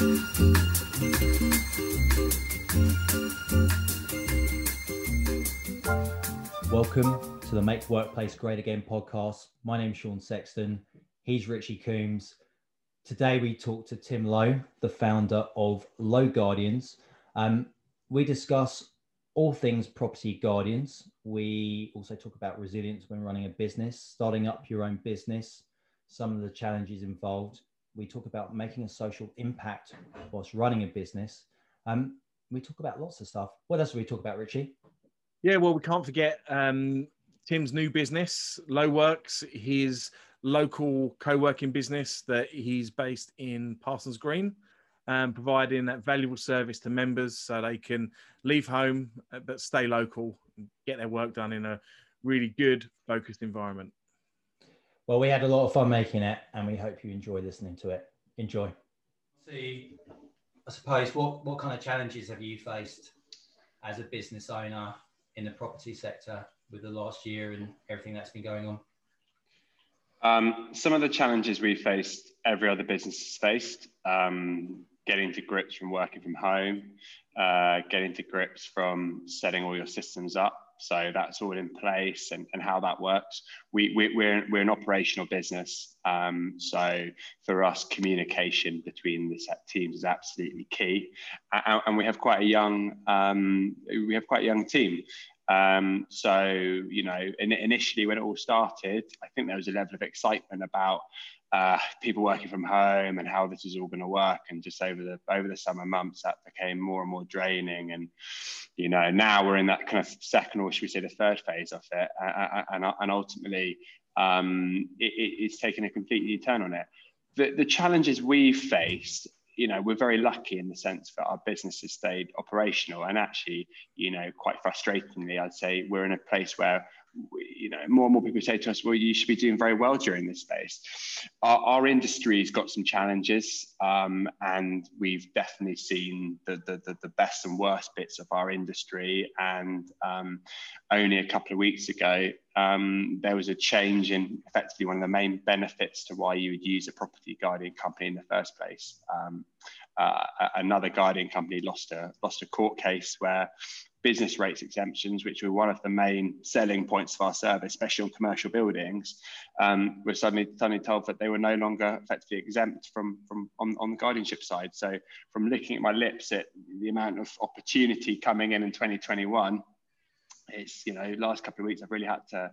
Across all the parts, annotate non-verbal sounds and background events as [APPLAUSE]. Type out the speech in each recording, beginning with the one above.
Welcome to the Make Workplace Great Again podcast. My name's Sean Sexton. He's Richie Coombs. Today we talk to Tim Lowe, the founder of Lowe Guardians. Um, we discuss all things property guardians. We also talk about resilience when running a business, starting up your own business, some of the challenges involved. We talk about making a social impact whilst running a business. Um, we talk about lots of stuff. What else do we talk about, Richie? Yeah, well, we can't forget um, Tim's new business, Lowe Works, his local co-working business that he's based in Parsons Green, um, providing that valuable service to members so they can leave home uh, but stay local and get their work done in a really good, focused environment. Well, we had a lot of fun making it, and we hope you enjoy listening to it. Enjoy. See, I suppose what what kind of challenges have you faced as a business owner in the property sector with the last year and everything that's been going on? Um, some of the challenges we faced, every other business has faced. Um, getting to grips from working from home, uh, getting to grips from setting all your systems up. So that's all in place and, and how that works. We, we, we're, we're an operational business. Um, so for us, communication between the set teams is absolutely key. And, and we have quite a young, um, we have quite a young team. Um, so, you know, in, initially when it all started, I think there was a level of excitement about uh, people working from home and how this is all going to work. And just over the over the summer months, that became more and more draining. And you know, now we're in that kind of second, or should we say, the third phase of it, and and ultimately, um, it, it's taken a completely turn on it. The, the challenges we've faced you know we're very lucky in the sense that our business has stayed operational and actually you know quite frustratingly i'd say we're in a place where you know, more and more people say to us, well, you should be doing very well during this space. Our, our industry's got some challenges, um, and we've definitely seen the, the, the, best and worst bits of our industry. And um, only a couple of weeks ago, um, there was a change in effectively one of the main benefits to why you would use a property guardian company in the first place. Um, uh, another guardian company lost a lost a court case where business rates exemptions, which were one of the main selling points of our service, especially on commercial buildings, um, were suddenly suddenly told that they were no longer effectively exempt from from on, on the guardianship side. So from looking at my lips at the amount of opportunity coming in in 2021, it's you know last couple of weeks I've really had to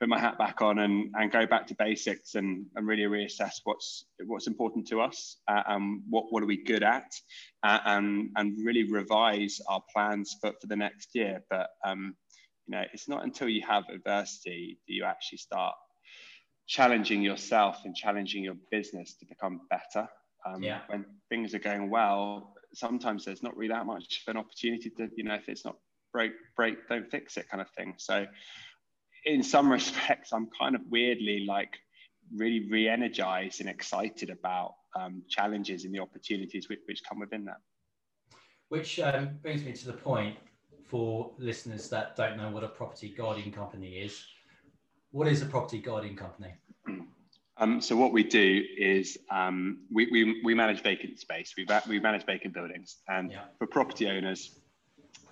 put my hat back on and, and go back to basics and, and really reassess what's what's important to us uh, and what, what are we good at uh, and, and really revise our plans for, for the next year. But um, you know, it's not until you have adversity that you actually start challenging yourself and challenging your business to become better. Um, yeah. When things are going well, sometimes there's not really that much of an opportunity to, you know, if it's not break, break, don't fix it kind of thing. So in some respects, I'm kind of weirdly like really re-energized and excited about um, challenges and the opportunities which, which come within that. Which um, brings me to the point for listeners that don't know what a property guardian company is. What is a property guardian company? [CLEARS THROAT] Um, so what we do is um, we, we, we, manage vacant space. We, we manage vacant buildings. And yeah. for property owners,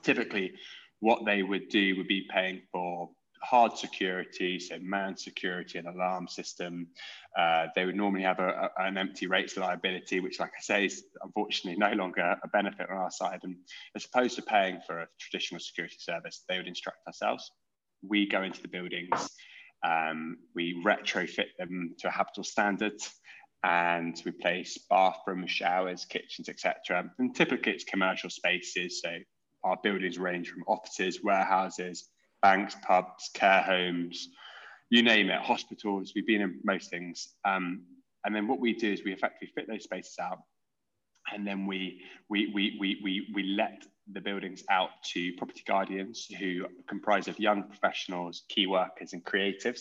typically what they would do would be paying for hard security, so manned security and alarm system. Uh, they would normally have a, a, an empty rates liability, which, like I say, is unfortunately no longer a benefit on our side. And as opposed to paying for a traditional security service, they would instruct ourselves. We go into the buildings, um, we retrofit them to a habitable standard, and we place bathrooms, showers, kitchens, etc. And typically, it's commercial spaces, so our buildings range from offices, warehouses, banks, pubs, care homes, you name it, hospitals. We've been in most things. Um, and then what we do is we effectively fit those spaces out, and then we we we we we, we let the buildings out to property guardians who comprise of young professionals, key workers, and creatives.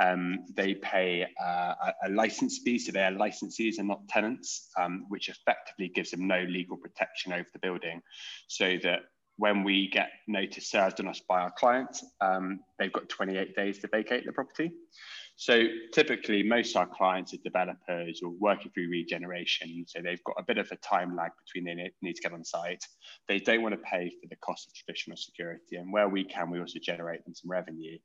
Um, they pay uh, a, license fee, so they are licensees and not tenants, um, which effectively gives them no legal protection over the building, so that when we get notice served on us by our client, um, they've got 28 days to vacate the property. So typically, most of our clients are developers or working through regeneration. So they've got a bit of a time lag between they need to get on site. They don't want to pay for the cost of traditional security, and where we can, we also generate them some revenue.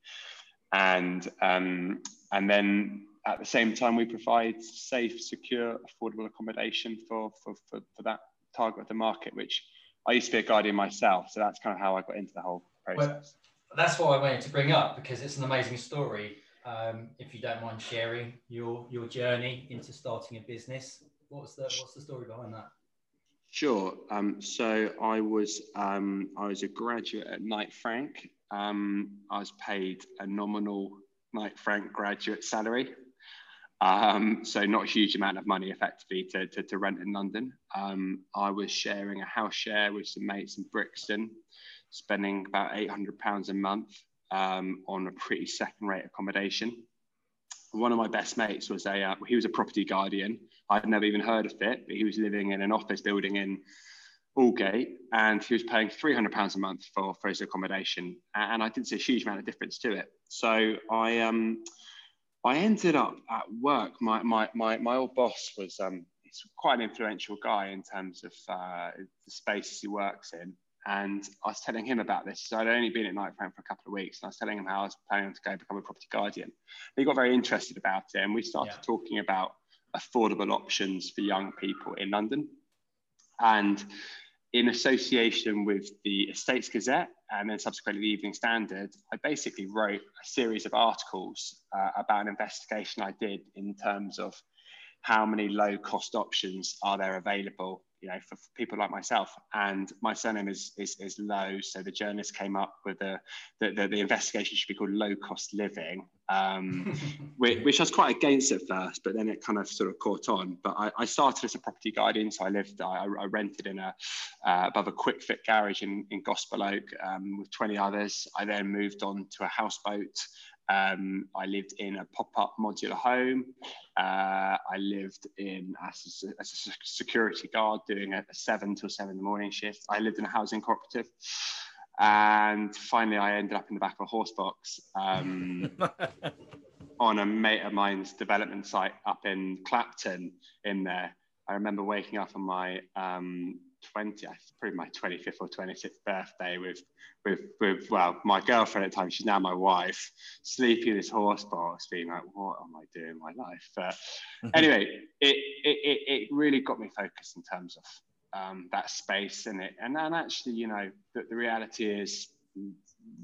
And um, and then at the same time, we provide safe, secure, affordable accommodation for for, for, for that target of the market, which I used to be a guardian myself, so that's kind of how I got into the whole process. Well, that's what I wanted to bring up because it's an amazing story. Um, if you don't mind sharing your your journey into starting a business, what's the what's the story behind that? Sure. Um, so I was um, I was a graduate at Knight Frank. Um, I was paid a nominal Knight Frank graduate salary. Um, so not a huge amount of money effectively to, to, to rent in London. Um, I was sharing a house share with some mates in Brixton, spending about £800 a month um, on a pretty second rate accommodation. One of my best mates was a, uh, he was a property guardian. I'd never even heard of it, but he was living in an office building in Aldgate and he was paying £300 a month for, for his accommodation. And I didn't see a huge amount of difference to it. So I, um, I ended up at work. My my my, my old boss was um, he's quite an influential guy in terms of uh, the spaces he works in. And I was telling him about this. So I'd only been at Knight Frank for a couple of weeks, and I was telling him how I was planning to go become a property guardian. He got very interested about it, and we started yeah. talking about affordable options for young people in London. And in association with the Estates Gazette and then subsequently the Evening Standard, I basically wrote a series of articles uh, about an investigation I did in terms of how many low cost options are there available you know, for, for, people like myself. And my surname is, is, is Lowe. So the journalist came up with the, the, the, the investigation should be called low cost living, um, [LAUGHS] which, which, I was quite against at first, but then it kind of sort of caught on. But I, I started as a property guardian. So I lived, I, I rented in a, uh, above a Kwik Fit garage in, in Gospel Oak um, with 20 others. I then moved on to a houseboat um, I lived in a pop-up modular home. Uh, I lived in as a, as a, security guard doing a, a seven till seven in the morning shift. I lived in a housing cooperative. And finally, I ended up in the back of a horse box um, [LAUGHS] on a mate of mine's development site up in Clapton in there. I remember waking up on my um, 20, probably my 25th or 26th birthday with, with, with, well, my girlfriend at the time, she's now my wife, sleeping in this horse box, being like, what am I doing in my life? But anyway, it, it, it really got me focused in terms of um, that space in it. And then actually, you know, the, the reality is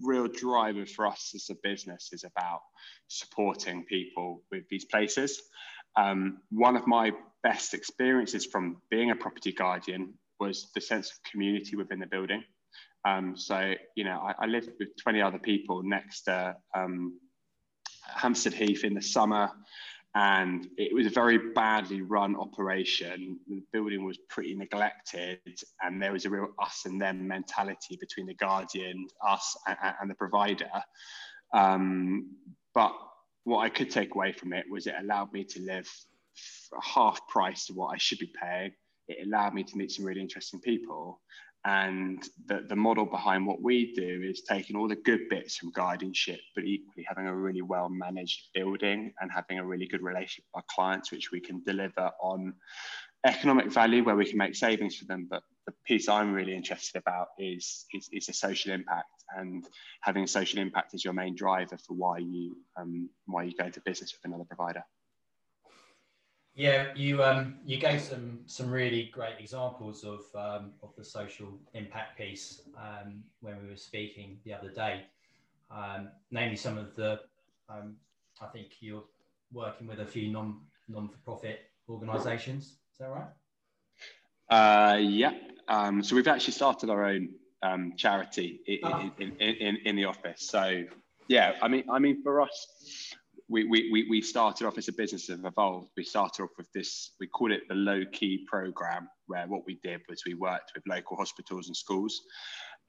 real driver for us as a business is about supporting people with these places. Um, one of my best experiences from being a property guardian was the sense of community within the building. Um, so, you know, I, I, lived with 20 other people next to um, Hampstead Heath in the summer, and it was a very badly run operation. The building was pretty neglected, and there was a real us and them mentality between the guardian, us, and, and the provider. Um, but what I could take away from it was it allowed me to live half price to what I should be paying it allowed me to meet some really interesting people. And the, the model behind what we do is taking all the good bits from guardianship, but equally having a really well managed building and having a really good relationship with our clients, which we can deliver on economic value where we can make savings for them. But the piece I'm really interested about is, is, is the social impact and having social impact as your main driver for why you, um, why you go into business with another provider. Yeah, you um, you gave some some really great examples of um, of the social impact piece um, when we were speaking the other day. Um, namely, some of the um, I think you're working with a few non non for profit organisations. Is that right? Uh, yeah. Um, so we've actually started our own um, charity in, oh. in, in, in, in the office. So yeah, I mean, I mean, for us, we, we, we started off as a business have evolved. We started off with this, we called it the low key program, where what we did was we worked with local hospitals and schools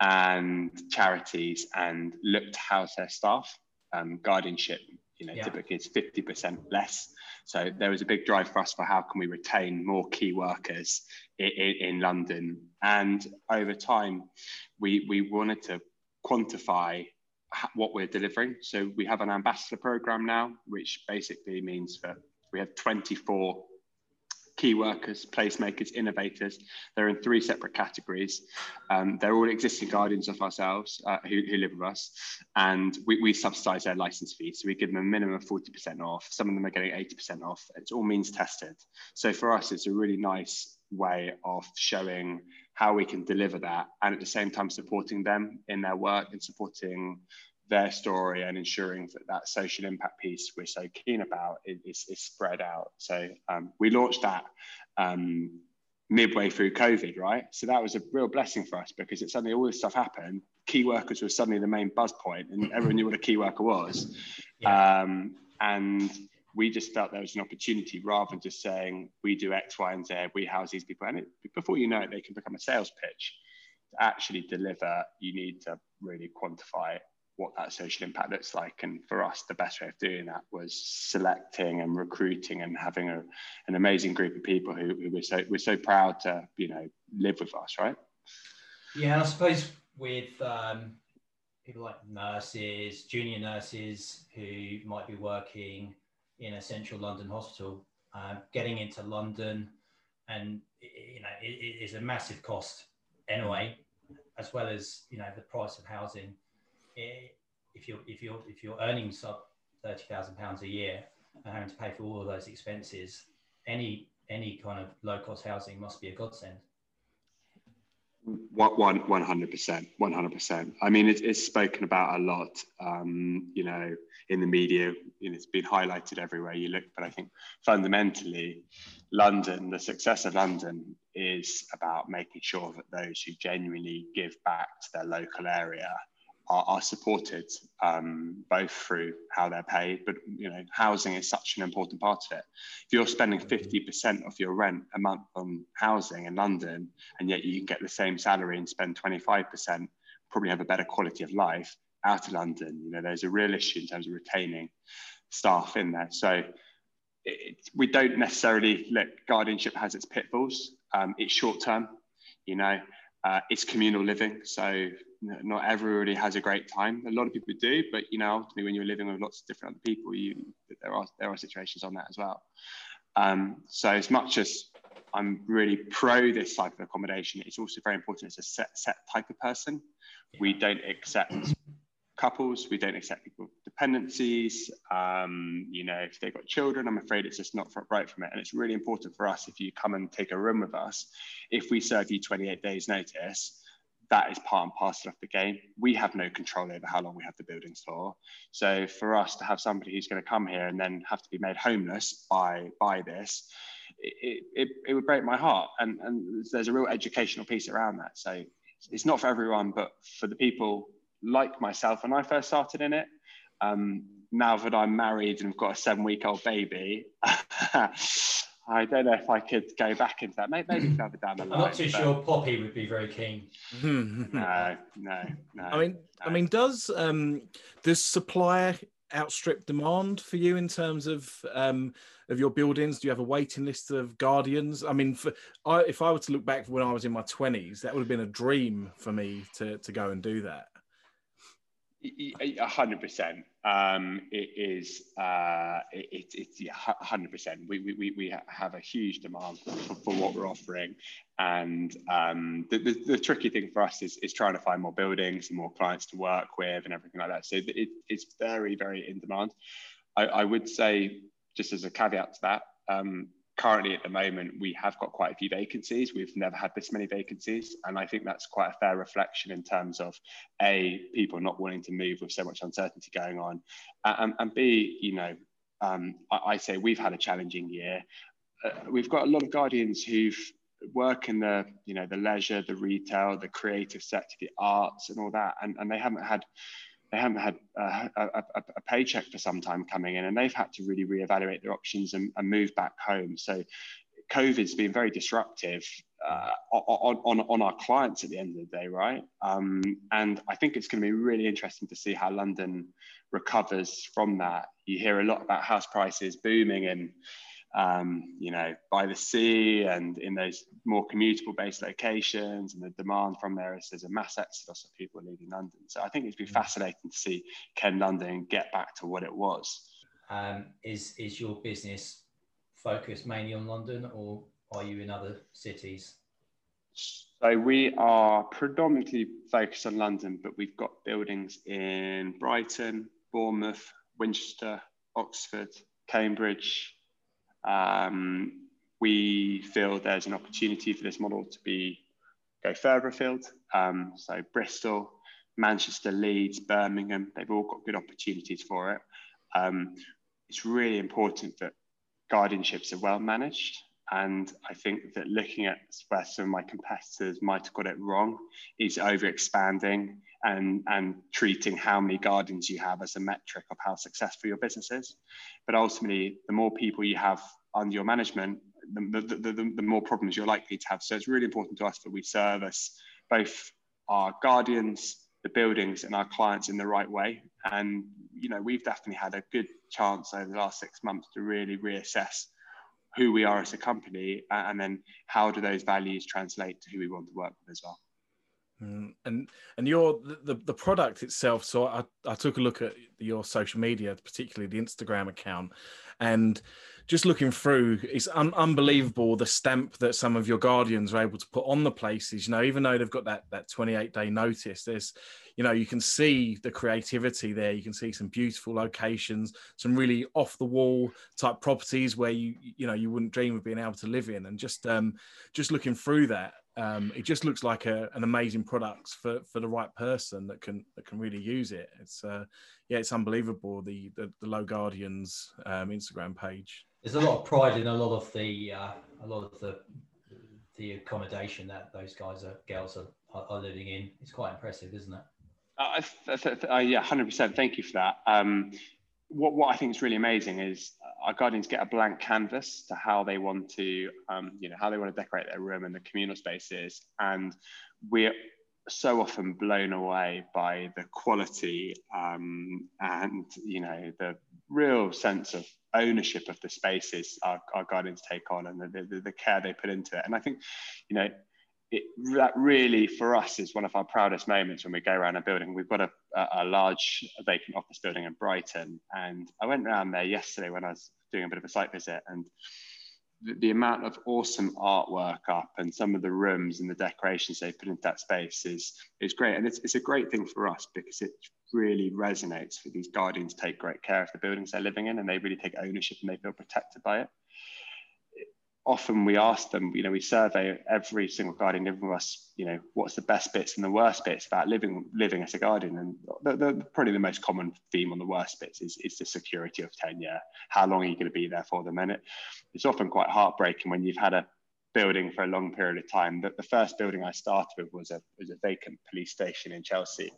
and charities and looked to house their staff. Um, guardianship, you know, yeah. typically it's 50% less. So there was a big drive for us for how can we retain more key workers in, in, in London. And over time, we, we wanted to quantify what we're delivering. So we have an ambassador program now, which basically means that we have 24 key workers, placemakers, innovators. They're in three separate categories. Um, they're all existing guardians of ourselves uh, who, who, live with us, and we, we subsidise their license fees. So we give them a minimum of 40% off. Some of them are getting 80% off. It's all means tested. So for us, it's a really nice way of showing how we can deliver that and at the same time supporting them in their work and supporting their story and ensuring that that social impact piece we're so keen about is, is spread out. So um, we launched that um, midway through COVID, right? So that was a real blessing for us because it suddenly all this stuff happened. Key workers were suddenly the main buzz point, and everyone knew what a key worker was. Yeah. Um, and we just felt there was an opportunity rather than just saying we do X, Y, and Z, we house these people, and it, before you know it, they can become a sales pitch. To actually deliver, you need to really quantify what that social impact looks like. And for us, the best way of doing that was selecting and recruiting and having a, an amazing group of people who, who we're so we're so proud to you know live with us, right? Yeah, I suppose with um, people like nurses, junior nurses who might be working in a central London hospital, uh, getting into London, and you know it, it is a massive cost anyway, as well as you know the price of housing if you're if you're if you're earning sub thirty thousand pounds a year and having to pay for all of those expenses, any any kind of low cost housing must be a godsend. One one hundred percent, one hundred percent. I mean, it's, it's spoken about a lot. Um, you know, in the media, know, it's been highlighted everywhere you look. But I think fundamentally, London, the success of London, is about making sure that those who genuinely give back to their local area are, are supported um, both through how they're paid, but you know, housing is such an important part of it. If you're spending 50% of your rent a month on housing in London, and yet you can get the same salary and spend 25%, probably have a better quality of life out of London. You know, there's a real issue in terms of retaining staff in there. So it, we don't necessarily look. Guardianship has its pitfalls. Um, it's short term. You know, uh, it's communal living. So not everybody has a great time. A lot of people do, but you know, ultimately, when you're living with lots of different other people, you there are there are situations on that as well. Um, so as much as I'm really pro this type of accommodation, it's also very important it's a set set type of person. We don't accept couples. We don't accept people with dependencies. Um, you know, if they've got children, I'm afraid it's just not right from it. And it's really important for us if you come and take a room with us, if we serve you 28 days notice, that is part and parcel of the game. We have no control over how long we have the buildings for. So for us to have somebody who's going to come here and then have to be made homeless by by this, it, it, it would break my heart. And, and there's a real educational piece around that. So it's not for everyone, but for the people like myself when I first started in it. Um, now that I'm married and I've got a seven week old baby, [LAUGHS] I don't know if I could go back into that. Maybe, maybe further down the line. I'm not too but... sure Poppy would be very keen. no, no, no. I mean, no. I mean, does um, does supply outstrip demand for you in terms of um, of your buildings? Do you have a waiting list of guardians? I mean, for, I, if I were to look back when I was in my twenties, that would have been a dream for me to to go and do that. A hundred percent. Um, it is. Uh, it, it's a hundred percent. We, we, we have a huge demand for, for what we're offering, and um, the, the, the, tricky thing for us is, is trying to find more buildings and more clients to work with and everything like that. So it, it's very very in demand. I, I would say, just as a caveat to that, um, currently at the moment we have got quite a few vacancies. We've never had this many vacancies and i think that's quite a fair reflection in terms of a people not wanting to move with so much uncertainty going on and, and b you know um, I, I, say we've had a challenging year. Uh, we've got a lot of guardians who've work in the you know the leisure the retail the creative sector the arts and all that and, and they haven't had they haven't had a, a, a, paycheck for some time coming in, and they've had to really reevaluate their options and, and move back home. So, COVID's been very disruptive uh, on, on, on our clients at the end of the day, right? Um, and I think it's going to be really interesting to see how London recovers from that. You hear a lot about house prices booming in um, you know, by the sea and in those more commutable based locations and the demand from there is there's a mass exodus of people leaving London. So I think it'd be mm. fascinating to see Ken London get back to what it was. Um, is, is your business focused mainly on London or are you in other cities? So we are predominantly focused on London, but we've got buildings in Brighton, Bournemouth, Winchester, Oxford, Cambridge, um, we feel there's an opportunity for this model to be go further afield. Um, so Bristol, Manchester, Leeds, Birmingham, they've all got good opportunities for it. Um, it's really important that guardianships are well managed. And I think that looking at where some of my competitors might have got it wrong is over expanding and, and treating how many guardians you have as a metric of how successful your business is. But ultimately, the more people you have under your management, the, the, the, the more problems you're likely to have. So it's really important to us that we service both our guardians, the buildings, and our clients in the right way. And you know, we've definitely had a good chance over the last six months to really reassess who we are as a company and then how do those values translate to who we want to work with as well. Mm, and and your the, the product itself. So I, I took a look at your social media, particularly the Instagram account, and just looking through, it's un- unbelievable the stamp that some of your guardians are able to put on the places. You know, even though they've got that that 28 day notice, there's you know you can see the creativity there. You can see some beautiful locations, some really off the wall type properties where you you know you wouldn't dream of being able to live in, and just um just looking through that um, it just looks like a, an amazing product for, for the right person that can that can really use it. It's uh, yeah, it's unbelievable the the, the Lowe Guardians um, Instagram page. There's a lot of pride in a lot of the uh, a lot of the the accommodation that those guys are girls are, are living in. It's quite impressive, isn't it? Uh, uh, yeah, hundred percent. Thank you for that. Um, what, what I think is really amazing is our guardians get a blank canvas to how they want to, um, you know, how they want to decorate their room and the communal spaces. And we're so often blown away by the quality um, and, you know, the real sense of ownership of the spaces our, our guardians take on and the, the, the care they put into it. And I think, you know, it, that really for us is one of our proudest moments when we go around a building. We've got a, a, large vacant office building in Brighton, and I went around there yesterday when I was doing a bit of a site visit, and the, the amount of awesome artwork up and some of the rooms and the decorations they put into that space is is great, and it's it's a great thing for us because it really resonates for these guardians take great care of the buildings they're living in, and they really take ownership and they feel protected by it often we ask them, you know, we survey every single guardian giving us, you know, what's the best bits and the worst bits about living living as a guardian. And the, the, probably the most common theme on the worst bits is, is the security of tenure. How long are you going to be there for them? And it, it's often quite heartbreaking when you've had a building for a long period of time. But the first building I started with was a was a vacant police station in Chelsea.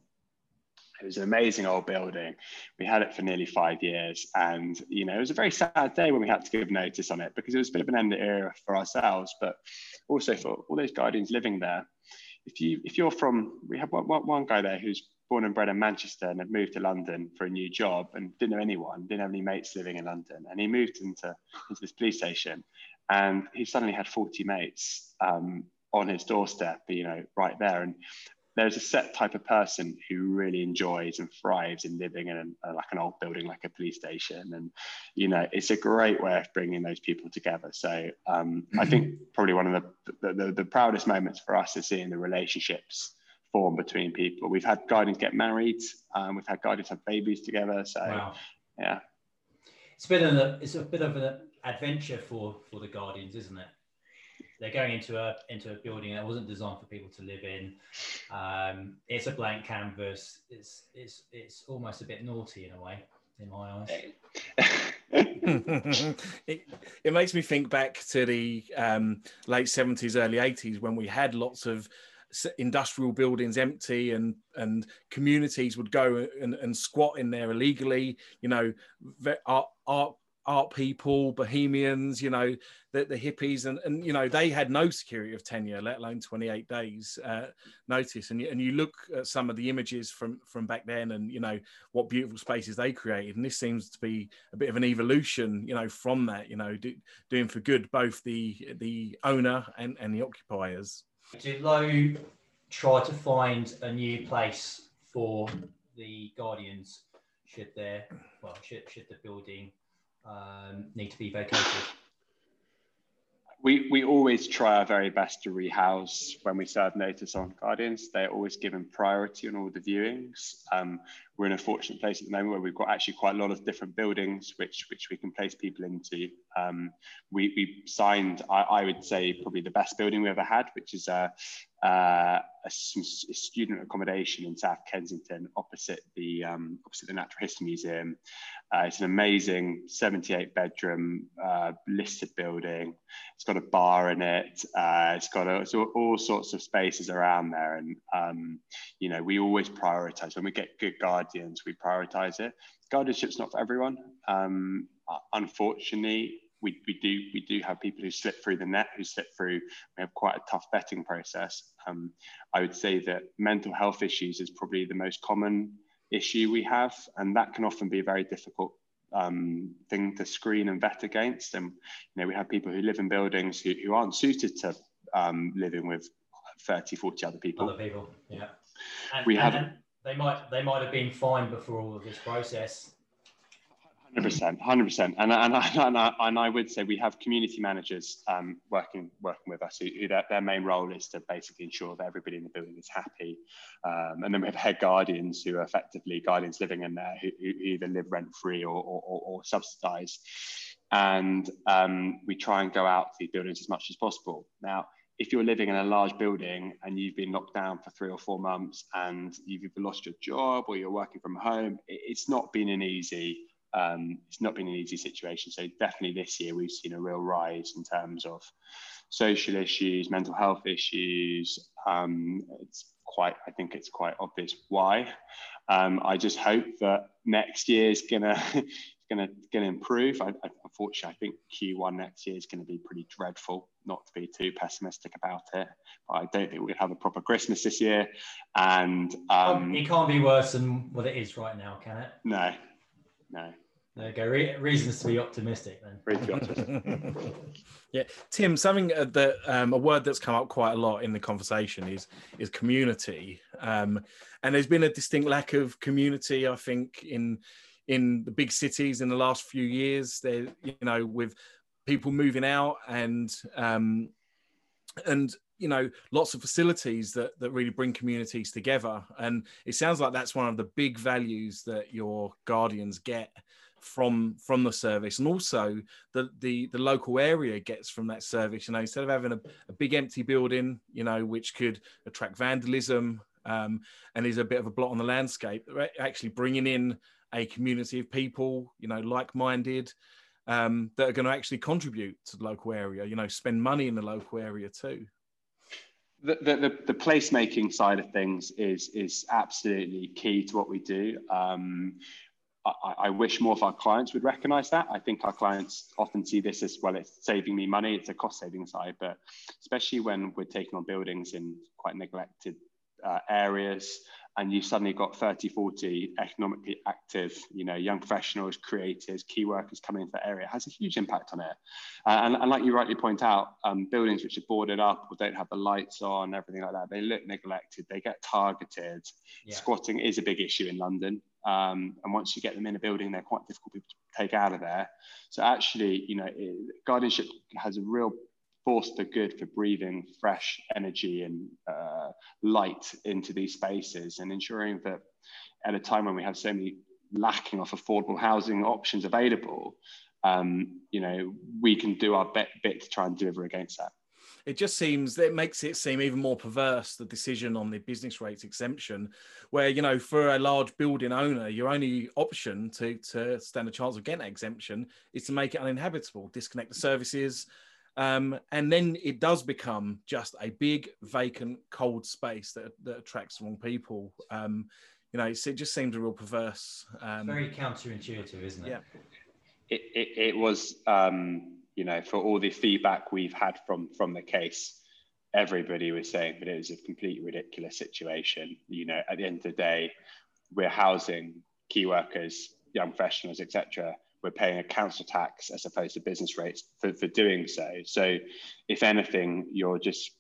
It was an amazing old building. We had it for nearly five years. And, you know, it was a very sad day when we had to give notice on it because it was a bit of an end of era for ourselves, but also for all those guardians living there. If, you, if you're from, we have one, one guy there who's born and bred in Manchester and had moved to London for a new job and didn't know anyone, didn't have any mates living in London. And he moved into, into this police station and he suddenly had 40 mates um, on his doorstep, you know, right there. And there's a set type of person who really enjoys and thrives in living in a, like an old building like a police station. And you know it's a great way of bringing those people together. So um, i think probably one of the, the, the proudest moments for us is seeing the relationships form between people. We've had guardians get married um, we've had guardians have babies together. So wow. yeah. It's been an it's a bit of an adventure for for the guardians isn't it they're going into a into a building that wasn't designed for people to live in. Um, it's a blank canvas. It's it's it's almost a bit naughty in a way, in my eyes. [LAUGHS] it, it makes me think back to the um, late seventies, early eighties when we had lots of industrial buildings empty and and communities would go and, and squat in there illegally. You know, art, art art people, bohemians, you know, the, the hippies, and, and, you know, they had no security of tenure, let alone 28 days uh, notice. And, and you look at some of the images from, from back then and, you know, what beautiful spaces they created. And this seems to be a bit of an evolution, you know, from that, you know, do, doing for good both the, the owner and, and the occupiers. Did Lowe try to find a new place for the Guardians should there, well, should, should the building um, need to be vacated? We, we always try our very best to rehouse when we serve notice on Guardians. They're always given priority on all the viewings. Um, we're in a fortunate place at the moment where we've got actually quite a lot of different buildings which which we can place people into. Um, we, we signed, I, I, would say, probably the best building we ever had, which is a, a, a student accommodation in South Kensington, opposite the um, opposite the Natural History Museum. Uh, it's an amazing 78 bedroom uh, listed building. It's got a bar in it. Uh, it's got a, it's all, all, sorts of spaces around there, and um, you know we always prioritise when we get good guards guardians, we prioritize it. Guardianship's not for everyone. Um, uh, unfortunately, we, we do we do have people who slip through the net, who slip through. We have quite a tough vetting process. Um, I would say that mental health issues is probably the most common issue we have, and that can often be a very difficult um, thing to screen and vet against. And you know, we have people who live in buildings who, who aren't suited to um, living with 30, 40 other people. Other people, yeah. And, we have they might they might have been fine before all of this process. Hundred percent, hundred percent, and and and I, and I would say we have community managers um, working working with us who, who their, their main role is to basically ensure that everybody in the building is happy, um, and then we have head guardians who are effectively guardians living in there who, who either live rent free or, or, or, or subsidised, and um, we try and go out to these buildings as much as possible. Now, if you're living in a large building and you've been locked down for three or four months and you've lost your job or you're working from home, it's not been an easy um, it's not been an easy situation. So definitely this year we've seen a real rise in terms of social issues, mental health issues. Um, it's quite, I think it's quite obvious why. Um, I just hope that next year is gonna [LAUGHS] gonna gonna improve. I, I, unfortunately, I think Q1 next year is going to be pretty dreadful. Not to be too pessimistic about it, but I don't think we're going to have a proper Christmas this year. And um, it can't be worse than what it is right now, can it? No, no. There you go. Re- reasons to be optimistic then. [LAUGHS] yeah, Tim. Something uh, that um, a word that's come up quite a lot in the conversation is is community, um, and there's been a distinct lack of community. I think in in the big cities in the last few years. There, you know, with people moving out and um, and you know lots of facilities that that really bring communities together. And it sounds like that's one of the big values that your guardians get from from the service. And also the the the local area gets from that service. You know instead of having a, a big empty building you know which could attract vandalism um, and is a bit of a blot on the landscape actually bringing in a community of people you know like-minded um, that are going to actually contribute to the local area you know spend money in the local area too the, the, the placemaking side of things is is absolutely key to what we do um, I, I, wish more of our clients would recognize that. I think our clients often see this as well, it's saving me money, it's a cost saving side, but especially when we're taking on buildings in quite neglected uh, areas and you've suddenly got 30 40 economically active you know young professionals creators key workers coming into the area has a huge impact on it uh, and, and, like you rightly point out um, buildings which are boarded up or don't have the lights on everything like that they look neglected they get targeted yeah. squatting is a big issue in london um, and once you get them in a building, they're quite difficult people to take out of there. So actually, you know, it, guardianship has a real force for good for breathing fresh energy and uh, light into these spaces and ensuring that at a time when we have so many lacking of affordable housing options available, um, you know, we can do our bit, bit to try and deliver against that. It just seems that it makes it seem even more perverse the decision on the business rates exemption where you know for a large building owner your only option to to stand a chance of getting exemption is to make it uninhabitable disconnect the services um, and then it does become just a big vacant cold space that, that attracts the wrong people um, you know it just seems a real perverse um, very counterintuitive isn't it yeah it, it, it was, um, you know, for all the feedback we've had from from the case, everybody was saying that it was a completely ridiculous situation. You know, at the end of the day, we're housing key workers, young professionals, etc. We're paying a council tax as opposed to business rates for, for doing so. So, if anything, you're just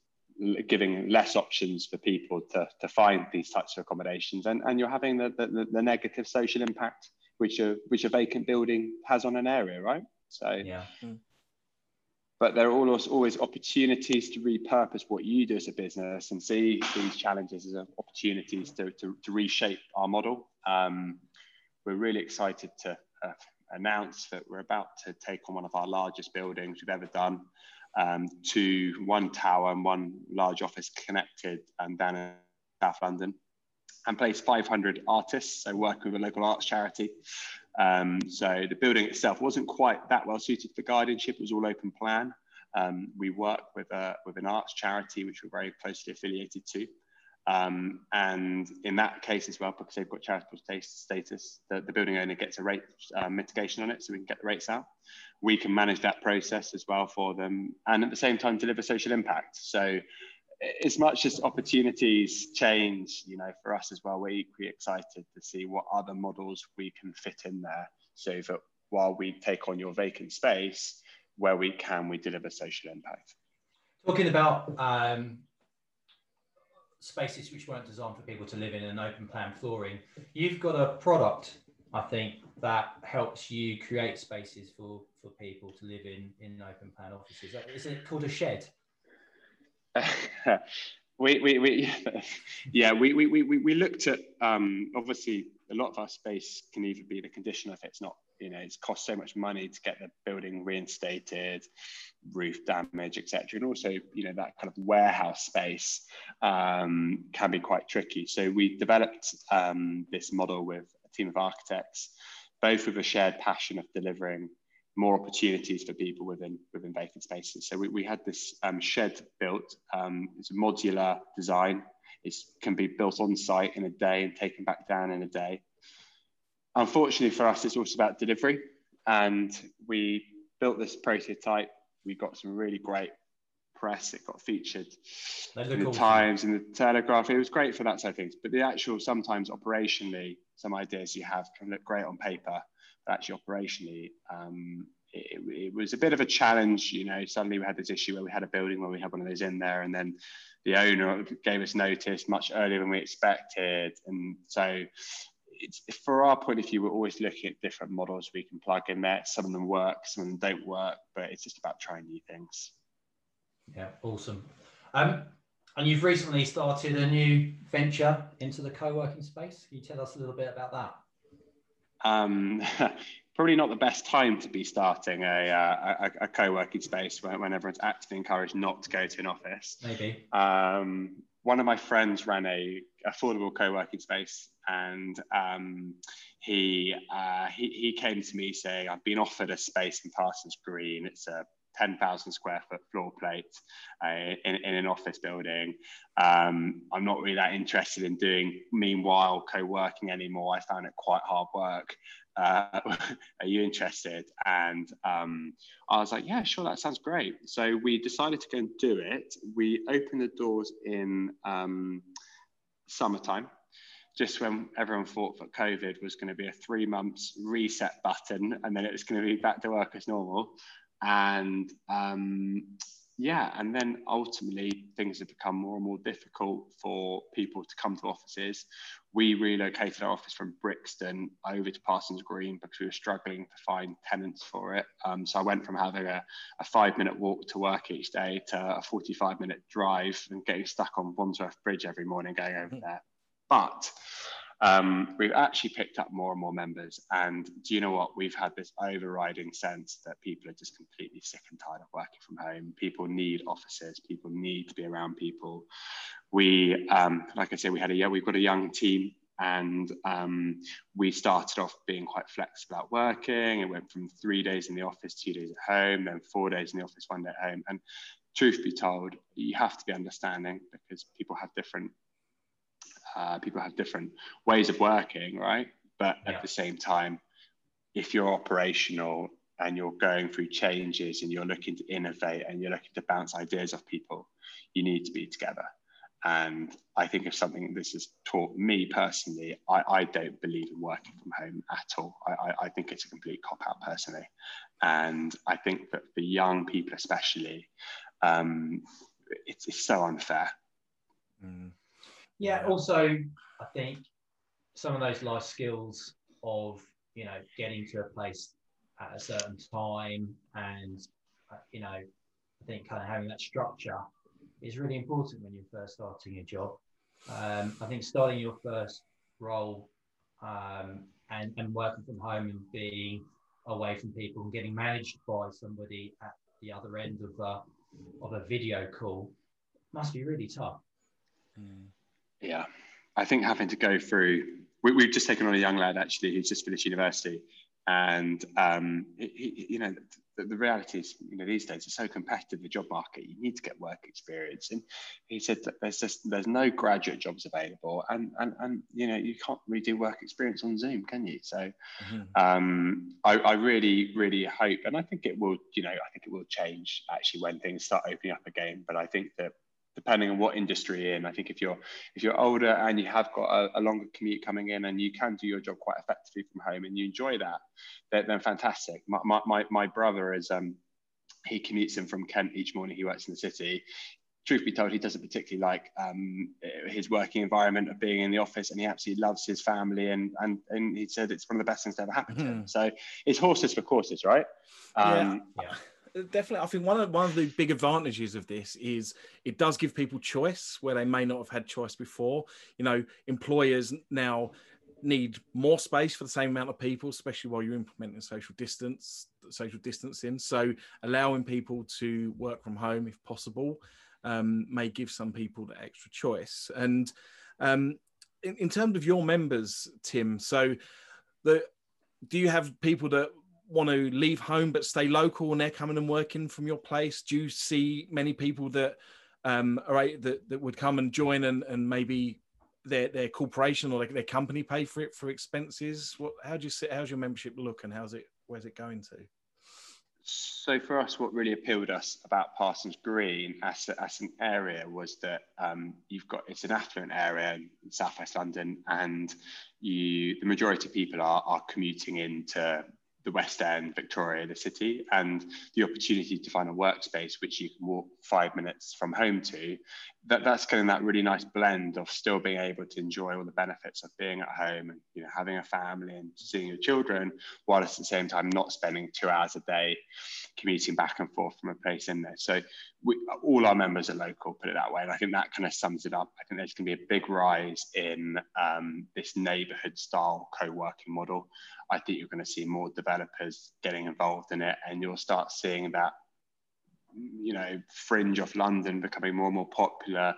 giving less options for people to, to find these types of accommodations and, and you're having the, the, the negative social impact which a which a vacant building has on an area right so yeah mm. but there are always always opportunities to repurpose what you do as a business and see these challenges as opportunities to, to, to reshape our model um, we're really excited to uh, announce that we're about to take on one of our largest buildings we've ever done um, to one tower and one large office connected and down in South London and place 500 artists, so working with a local arts charity. Um, so the building itself wasn't quite that well suited for guardianship, it was all open plan. Um, we work with, a, with an arts charity, which we're very closely affiliated to. Um, and in that case as well, because they've got charitable status, the, the building owner gets a rate uh, mitigation on it, so we can get the rates out. We can manage that process as well for them, and at the same time deliver social impact. So, as much as opportunities change, you know, for us as well, we're equally excited to see what other models we can fit in there, so that while we take on your vacant space, where we can, we deliver social impact. Talking about um spaces which weren't designed for people to live in an open plan flooring. You've got a product, I think, that helps you create spaces for, for people to live in in open plan offices. Is it called a shed? [LAUGHS] we, we, we, [LAUGHS] yeah, we, we, we, we looked at um, obviously a lot of our space can either be the condition if it's not you know it's cost so much money to get the building reinstated roof damage etc and also you know that kind of warehouse space um, can be quite tricky. So we developed um, this model with a team of architects both with a shared passion of delivering more opportunities for people within within vacant spaces. So we, we had this um, shed built um, it's a modular design. It can be built on site in a day and taken back down in a day unfortunately for us, it's also about delivery. And we built this prototype. We got some really great press. It got featured in the Times, in the Telegraph. It was great for that side of things. But the actual, sometimes operationally, some ideas you have can look great on paper, but actually operationally, um, it, it, was a bit of a challenge. You know, suddenly we had this issue where we had a building where we had one of those in there, and then the owner gave us notice much earlier than we expected, and so it's for our point of view, we're always looking at different models we can plug in there. Some of them work, some of them don't work, but it's just about trying new things. Yeah, awesome. Um, and you've recently started a new venture into the co-working space. Can you tell us a little bit about that? Um, [LAUGHS] probably not the best time to be starting a, uh, a, a, co-working space when, when everyone's actively encouraged not to go to an office. Maybe. Um, one of my friends ran a affordable co-working space and um, he, uh, he he came to me saying I've been offered a space in Parsons Green it's a 10,000 square foot floor plate uh, in, in, an office building. Um, I'm not really that interested in doing meanwhile co-working anymore. I found it quite hard work. Uh, [LAUGHS] are you interested? And um, I was like, yeah, sure, that sounds great. So we decided to go and do it. We opened the doors in um, summertime, just when everyone thought that COVID was going to be a three months reset button and then it was going to be back to work as normal. And um, yeah, and then ultimately things have become more and more difficult for people to come to offices. We relocated our office from Brixton over to Parsons Green because we were struggling to find tenants for it. Um, so I went from having a, a, five minute walk to work each day to a 45 minute drive and getting stuck on Wandsworth Bridge every morning going over hmm. there. But um, we've actually picked up more and more members. And do you know what? We've had this overriding sense that people are just completely sick and tired of working from home. People need offices. People need to be around people. We, um, like I said, we had a yeah, we've got a young team. And um, we started off being quite flexible at working. It went from three days in the office, two days at home, then four days in the office, one day at home. And truth be told, you have to be understanding because people have different uh, people have different ways of working, right? But yeah. at the same time, if you're operational and you're going through changes and you're looking to innovate and you're looking to bounce ideas off people, you need to be together. And I think if something this has taught me personally, I, I don't believe in working from home at all. I, I think it's a complete cop out personally. And I think that for young people, especially, um, it's, it's so unfair. Mm. Yeah, also, I think some of those life skills of, you know, getting to a place at a certain time and, uh, you know, I think kind of having that structure is really important when you're first starting a job. Um, I think starting your first role um, and, and working from home and being away from people and getting managed by somebody at the other end of a, of a video call must be really tough. Hmm. Yeah, I think having to go through, we, have just taken on a young lad actually who's just finished university, and um, he, you know the, the, reality is, you know, these days it's so competitive the job market. You need to get work experience, and he said that there's just there's no graduate jobs available, and and and you know you can't really do work experience on Zoom, can you? So, mm-hmm. um, I, I really really hope, and I think it will, you know, I think it will change actually when things start opening up again. But I think that depending on what industry you're in. I think if you're if you're older and you have got a, a, longer commute coming in and you can do your job quite effectively from home and you enjoy that, then, then fantastic. My, my, my brother is um he commutes in from Kent each morning. He works in the city. Truth be told, he doesn't particularly like um, his working environment of being in the office, and he absolutely loves his family. and and and he said it's one of the best things to ever happen mm-hmm. to him. Hmm. So it's horses for courses, right? Um, yeah. yeah definitely. I think one of one of the big advantages of this is it does give people choice where they may not have had choice before. You know, employers now need more space for the same amount of people, especially while you're implementing social distance, social distancing. So allowing people to work from home if possible um, may give some people the extra choice. And um, in, in terms of your members, Tim, so the do you have people that want to leave home but stay local and they're coming and working from your place? Do you see many people that um, are that, that would come and join and, and maybe their, their corporation or their company pay for it for expenses? What, how do you see, how's your membership look and how's it, where's it going to? So for us, what really appealed us about Parsons Green as, as an area was that um, you've got it's an affluent area in southwest London, and you the majority of people are, are commuting into the West End, Victoria, the city, and the opportunity to find a workspace which you can walk five minutes from home to, that, that's getting that really nice blend of still being able to enjoy all the benefits of being at home and you know having a family and seeing your children, while at the same time not spending two hours a day commuting back and forth from a place in there. So we, all our members are local, put it that way, and I think that kind of sums it up. I think there's going to be a big rise in um, this neighbourhood style co-working model. I think you're going to see more developers getting involved in it, and you'll start seeing that you know fringe of London becoming more and more popular,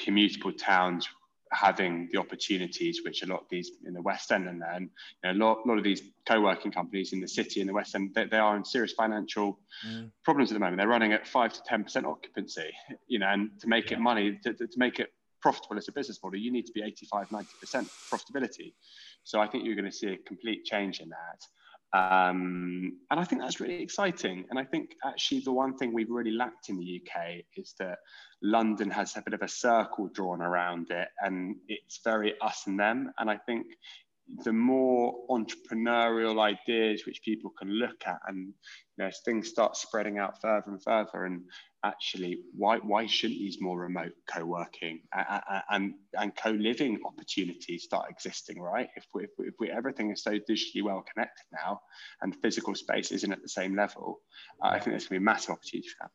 commutable towns having the opportunities which a lot of these in the West End and then you know, a lot, lot of these co-working companies in the city in the West End they, they are in serious financial mm. problems at the moment. They're running at five to ten percent occupancy, you know, and to make yeah. it money to, to, to make it profitable as a business model, you need to be 85, 90% profitability. So I think you're going to see a complete change in that. Um, and I think that's really exciting. And I think actually the one thing we've really lacked in the UK is that London has a bit of a circle drawn around it and it's very us and them. And I think the more entrepreneurial ideas which people can look at and you know, as things start spreading out further and further and actually why why shouldn't these more remote co-working and and co-living opportunities start existing right? If we, if, we, if we everything is so digitally well connected now and physical space isn't at the same level uh, i think there's going to be a massive opportunity for that.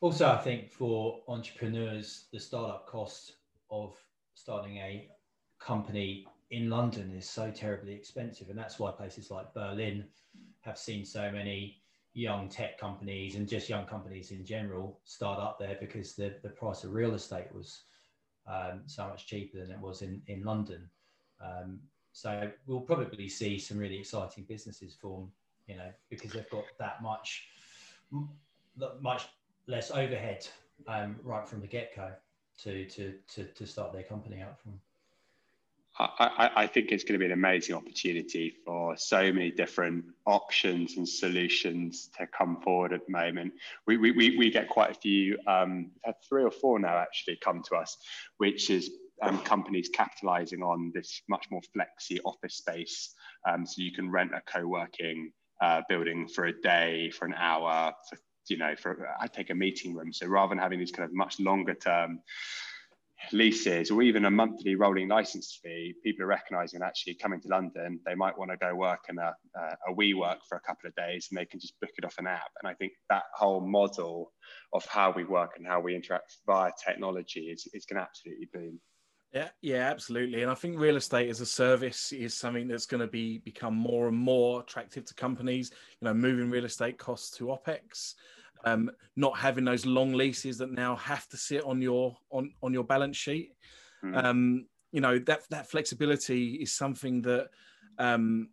Also i think for entrepreneurs the startup cost of starting a company in London is so terribly expensive, and that's why places like Berlin have seen so many young tech companies and just young companies in general start up there because the, the price of real estate was um, so much cheaper than it was in, in London. Um, so we'll probably see some really exciting businesses form, you know, because they've got that much, much less overhead um, right from the get go to, to, to, to start their company out from. I, I, think it's going to be an amazing opportunity for so many different options and solutions to come forward at the moment. We, we, we, we get quite a few, um, had three or four now actually come to us, which is um, companies capitalizing on this much more flexi office space. Um, so you can rent a co-working uh, building for a day, for an hour, for, you know, for I take a meeting room. So rather than having these kind of much longer term leases or even a monthly rolling license fee, people are recognizing actually coming to London, they might want to go work in a, a WeWork for a couple of days and they can just book it off an app. And I think that whole model of how we work and how we interact via technology is, is going to absolutely boom. Yeah, yeah, absolutely. And I think real estate as a service is something that's going to be become more and more attractive to companies. You know, moving real estate costs to OPEX um, not having those long leases that now have to sit on your on on your balance sheet. Mm. Um, you know that that flexibility is something that um,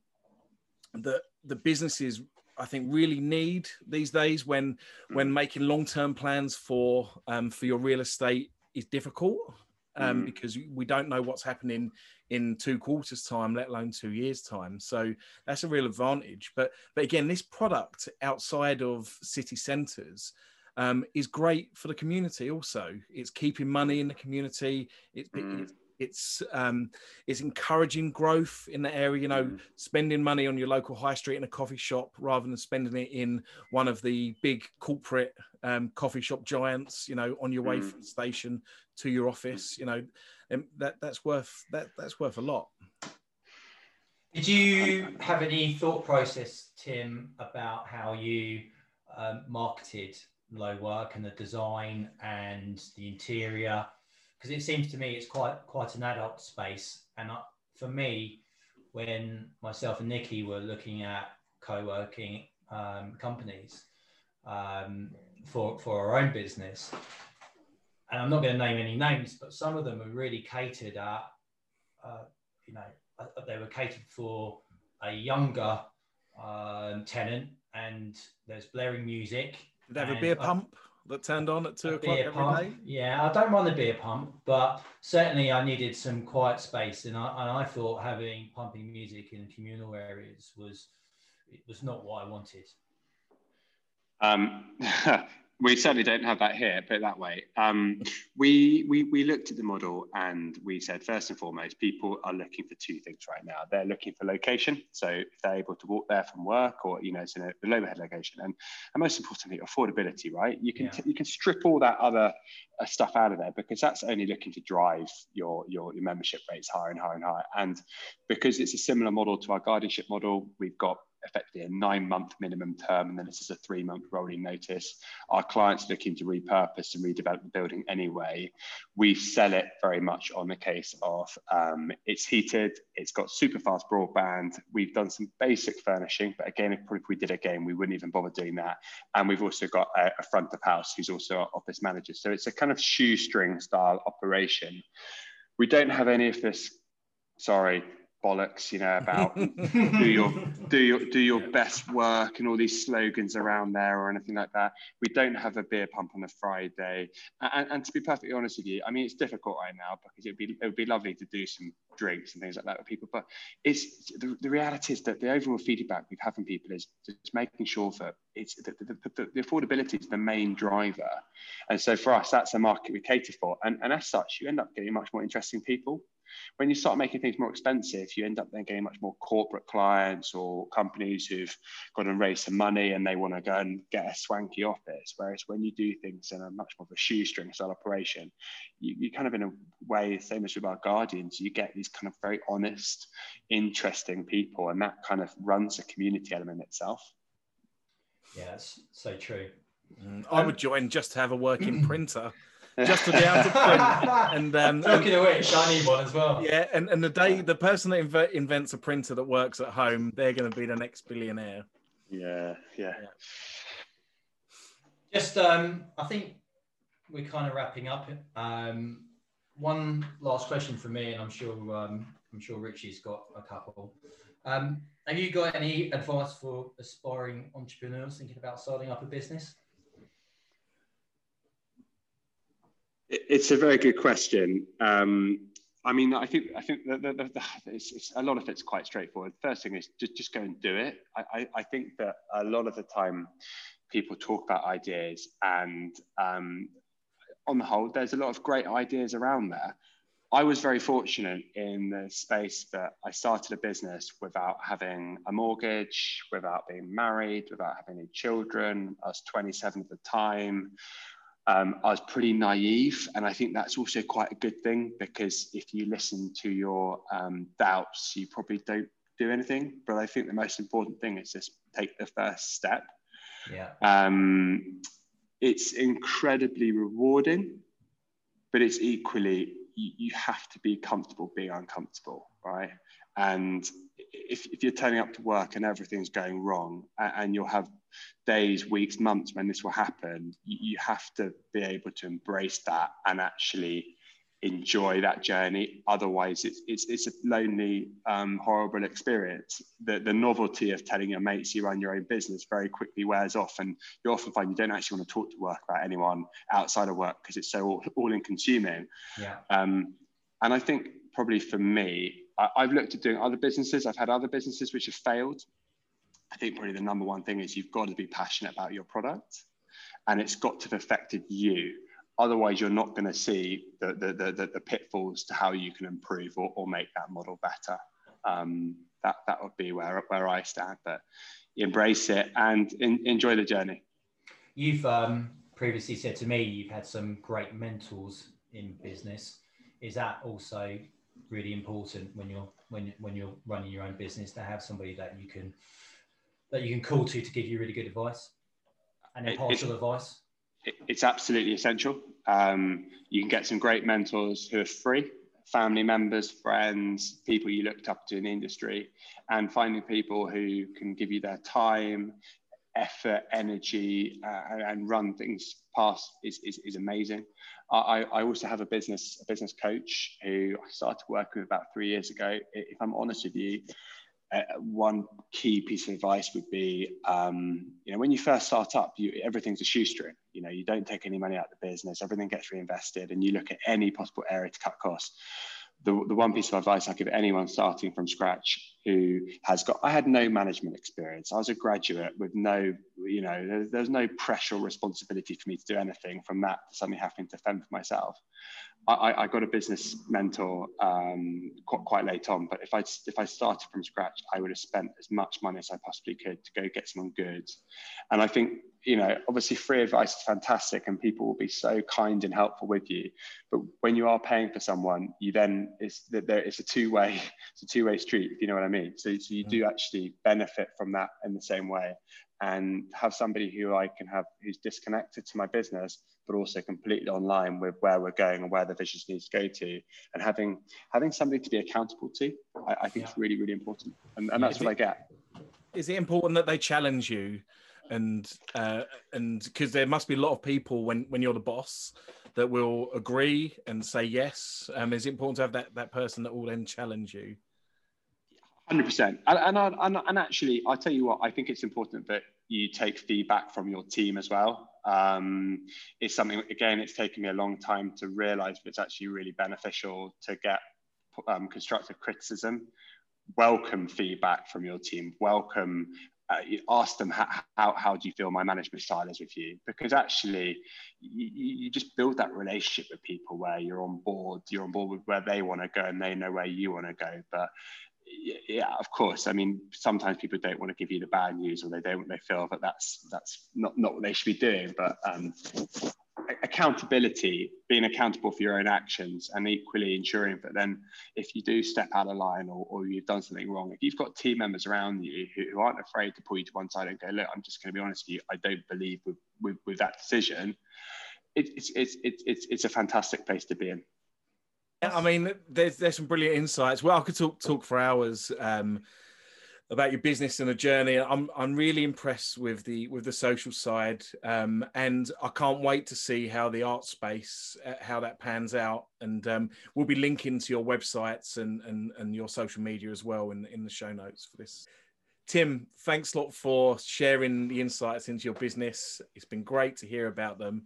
that the businesses I think really need these days when mm. when making long term plans for um, for your real estate is difficult um, mm. because we don't know what's happening in two quarters time let alone two years time so that's a real advantage but but again this product outside of city centers um, is great for the community also it's keeping money in the community it's, mm. it's it's um, it's encouraging growth in the area. You know, mm. spending money on your local high street in a coffee shop rather than spending it in one of the big corporate um, coffee shop giants. You know, on your way mm. from the station to your office. You know, that that's worth that that's worth a lot. Did you have any thought process, Tim, about how you um, marketed Lowe Work and the design and the interior? Because it seems to me it's quite quite an adult space, and I, for me, when myself and Nikki were looking at co-working um, companies um, for for our own business, and I'm not going to name any names, but some of them are really catered at, uh, you know, uh, they were catered for a younger um, tenant, and there's blaring music. Did they have a beer pump that turned on at two o'clock every pump. day? Yeah, I don't mind the beer pump, but certainly I needed some quiet space, and I, and I thought having pumping music in communal areas was it was not what I wanted. Um, [LAUGHS] [LAUGHS] we certainly don't have that here, put it that way. Um, we, we, we looked at the model and we said, first and foremost, people are looking for two things right now. They're looking for location. So if they're able to walk there from work or, you know, it's in a overhead location. And, and most importantly, affordability, right? You can, yeah. you can strip all that other uh, stuff out of there because that's only looking to drive your, your, your membership rates higher and higher and higher. And because it's a similar model to our guardianship model, we've got effectively a nine month minimum term, and then this is a three month rolling notice. Our clients looking to repurpose and redevelop the building anyway. We sell it very much on the case of um, it's heated, it's got super fast broadband. We've done some basic furnishing, but again, if, if we did again, we wouldn't even bother doing that. And we've also got a, a front of house who's also our office manager. So it's a kind of shoestring style operation. We don't have any of this sorry, bollocks, you know, about do [LAUGHS] your do your do your best work and all these slogans around there or anything like that. We don't have a beer pump on a Friday, and, and to be perfectly honest with you, I mean it's difficult right now because it'd be it would be lovely to do some drinks and things like that with people, but it's the, the reality is that the overall feedback we've had from people is just making sure that it's the, the, the, the affordability is the main driver, and so for us that's a market we cater for, and and as such you end up getting much more interesting people when you start making things more expensive, you end up then getting much more corporate clients or companies who've got to raise some money and they want to go and get a swanky office. Whereas when you do things in a much more of a shoestring style operation, you, you kind of in a way, same as with our guardians, you get these kind of very honest, interesting people, and that kind of runs a community element itself. Yeah, so true. Mm, I would join just to have a working [CLEARS THROAT] printer just to be able to print. [LAUGHS] And um, talking of which, I one as well. Yeah, and, and the day the person that inv- invents a printer that works at home, they're going to be the next billionaire. Yeah, yeah. yeah. Just, um, I think we're kind of wrapping up. Um, one last question for me, and I'm sure um, I'm sure Richie's got a couple. Um, have you got any advice for aspiring entrepreneurs thinking about starting up a business? It's a very good question. Um, I mean, I think I think the, the, the, it's, it's, a lot of it's quite straightforward. First thing is just just go and do it. I, I, I think that a lot of the time people talk about ideas, and um, on the whole, there's a lot of great ideas around there. I was very fortunate in the space that I started a business without having a mortgage, without being married, without having any children. I was 27 at the time. Um, I was pretty naive, and I think that's also quite a good thing because if you listen to your um, doubts, you probably don't do anything. But I think the most important thing is just take the first step. Yeah. Um, it's incredibly rewarding, but it's equally you, you have to be comfortable being uncomfortable, right? And if, if you're turning up to work and everything's going wrong, and, and you'll have days, weeks, months when this will happen, you, you have to be able to embrace that and actually enjoy that journey. Otherwise, it's it's, it's a lonely, um, horrible experience. The, the novelty of telling your mates you run your own business very quickly wears off, and you often find you don't actually want to talk to work about anyone outside of work because it's so all, all in consuming. Yeah. Um, and I think probably for me, I, I've looked at doing other businesses. I've had other businesses which have failed. I think probably the number one thing is you've got to be passionate about your product, and it's got to have affected you Otherwise, you're not going to see the, the, the, the, pitfalls to how you can improve or, or make that model better. Um, that, that would be where, where I stand, but embrace it and in, enjoy the journey. You've um, previously said to me you've had some great mentors in business. Is that also really important when you're when when you're running your own business to have somebody that you can that you can call to to give you really good advice and impartial advice? it's absolutely essential. Um, you can get some great mentors who are free, family members, friends, people you looked up to in the industry, and finding people who can give you their time, effort, energy, uh, and run things past is, is, is amazing. I, I also have a business a business coach who I started working with about three years ago. If I'm honest with you, uh, one key piece of advice would be, um, you know, when you first start up, you, everything's a shoestring. You know, you don't take any money out of the business, everything gets reinvested, and you look at any possible area to cut costs. The, the one piece of advice I give anyone starting from scratch who has got, I had no management experience. I was a graduate with no, you know, there's, there's no pressure or responsibility for me to do anything from that to suddenly having to fend for myself. I, I got a business mentor um, quite, quite late on, but if I if I started from scratch, I would have spent as much money as I possibly could to go get someone good. And I think you know, obviously, free advice is fantastic, and people will be so kind and helpful with you. But when you are paying for someone, you then it's that there it's a two way [LAUGHS] it's a two way street, if you know what I mean. So so you do actually benefit from that in the same way and have somebody who I can have who's disconnected to my business, but also completely online with where we're going and where the vision needs to go to, and having having somebody to be accountable to, I, I think yeah. is really really important, and, and that's is what it, I get. Is it important that they challenge you, and uh, and because there must be a lot of people when when you're the boss that will agree and say yes. Um, is it important to have that that person that will then challenge you? Hundred percent, and, and and actually, I tell you what, I think it's important that you take feedback from your team as well. Um, it's something again, it's taken me a long time to realise, but it's actually really beneficial to get um, constructive criticism. Welcome feedback from your team. Welcome. Uh, ask them how, how, how do you feel my management style is with you because actually you, you just build that relationship with people where you're on board you're on board with where they want to go and they know where you want to go but yeah, of course. I mean, sometimes people don't want to give you the bad news, or they don't. They feel that that's that's not not what they should be doing. But um, accountability, being accountable for your own actions, and equally ensuring that then, if you do step out of line or, or you've done something wrong, if you've got team members around you who, who aren't afraid to pull you to one side and go, "Look, I'm just going to be honest with you. I don't believe with with, with that decision." It, it's, it's it's it's it's a fantastic place to be in. I mean, there's there's some brilliant insights. Well, I could talk talk for hours um, about your business and the journey. I'm I'm really impressed with the with the social side, um, and I can't wait to see how the art space uh, how that pans out. And um, we'll be linking to your websites and and and your social media as well in in the show notes for this. Tim, thanks a lot for sharing the insights into your business. It's been great to hear about them.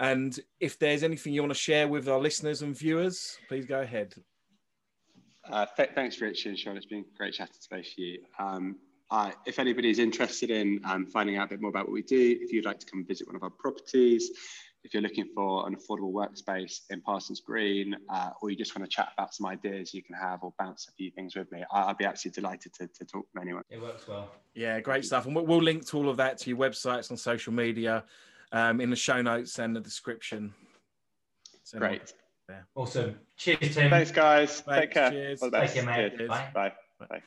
And if there's anything you want to share with our listeners and viewers, please go ahead. Uh, th- thanks, Richard and Sean. It's been great chatting today for you. Um, uh, if anybody's interested in um, finding out a bit more about what we do, if you'd like to come visit one of our properties, if you're looking for an affordable workspace in Parsons Green, uh, or you just want to chat about some ideas you can have or bounce a few things with me, I- would be absolutely delighted to, to talk to anyone. It works well. Yeah, great stuff. And we'll, we'll link to all of that to your websites and social media um, in the show notes and the description. So great. Awesome. Cheers, Tim. Thanks, guys. Thanks. Take care. Cheers. Take care, mate. Cheers. Bye. Bye. Bye.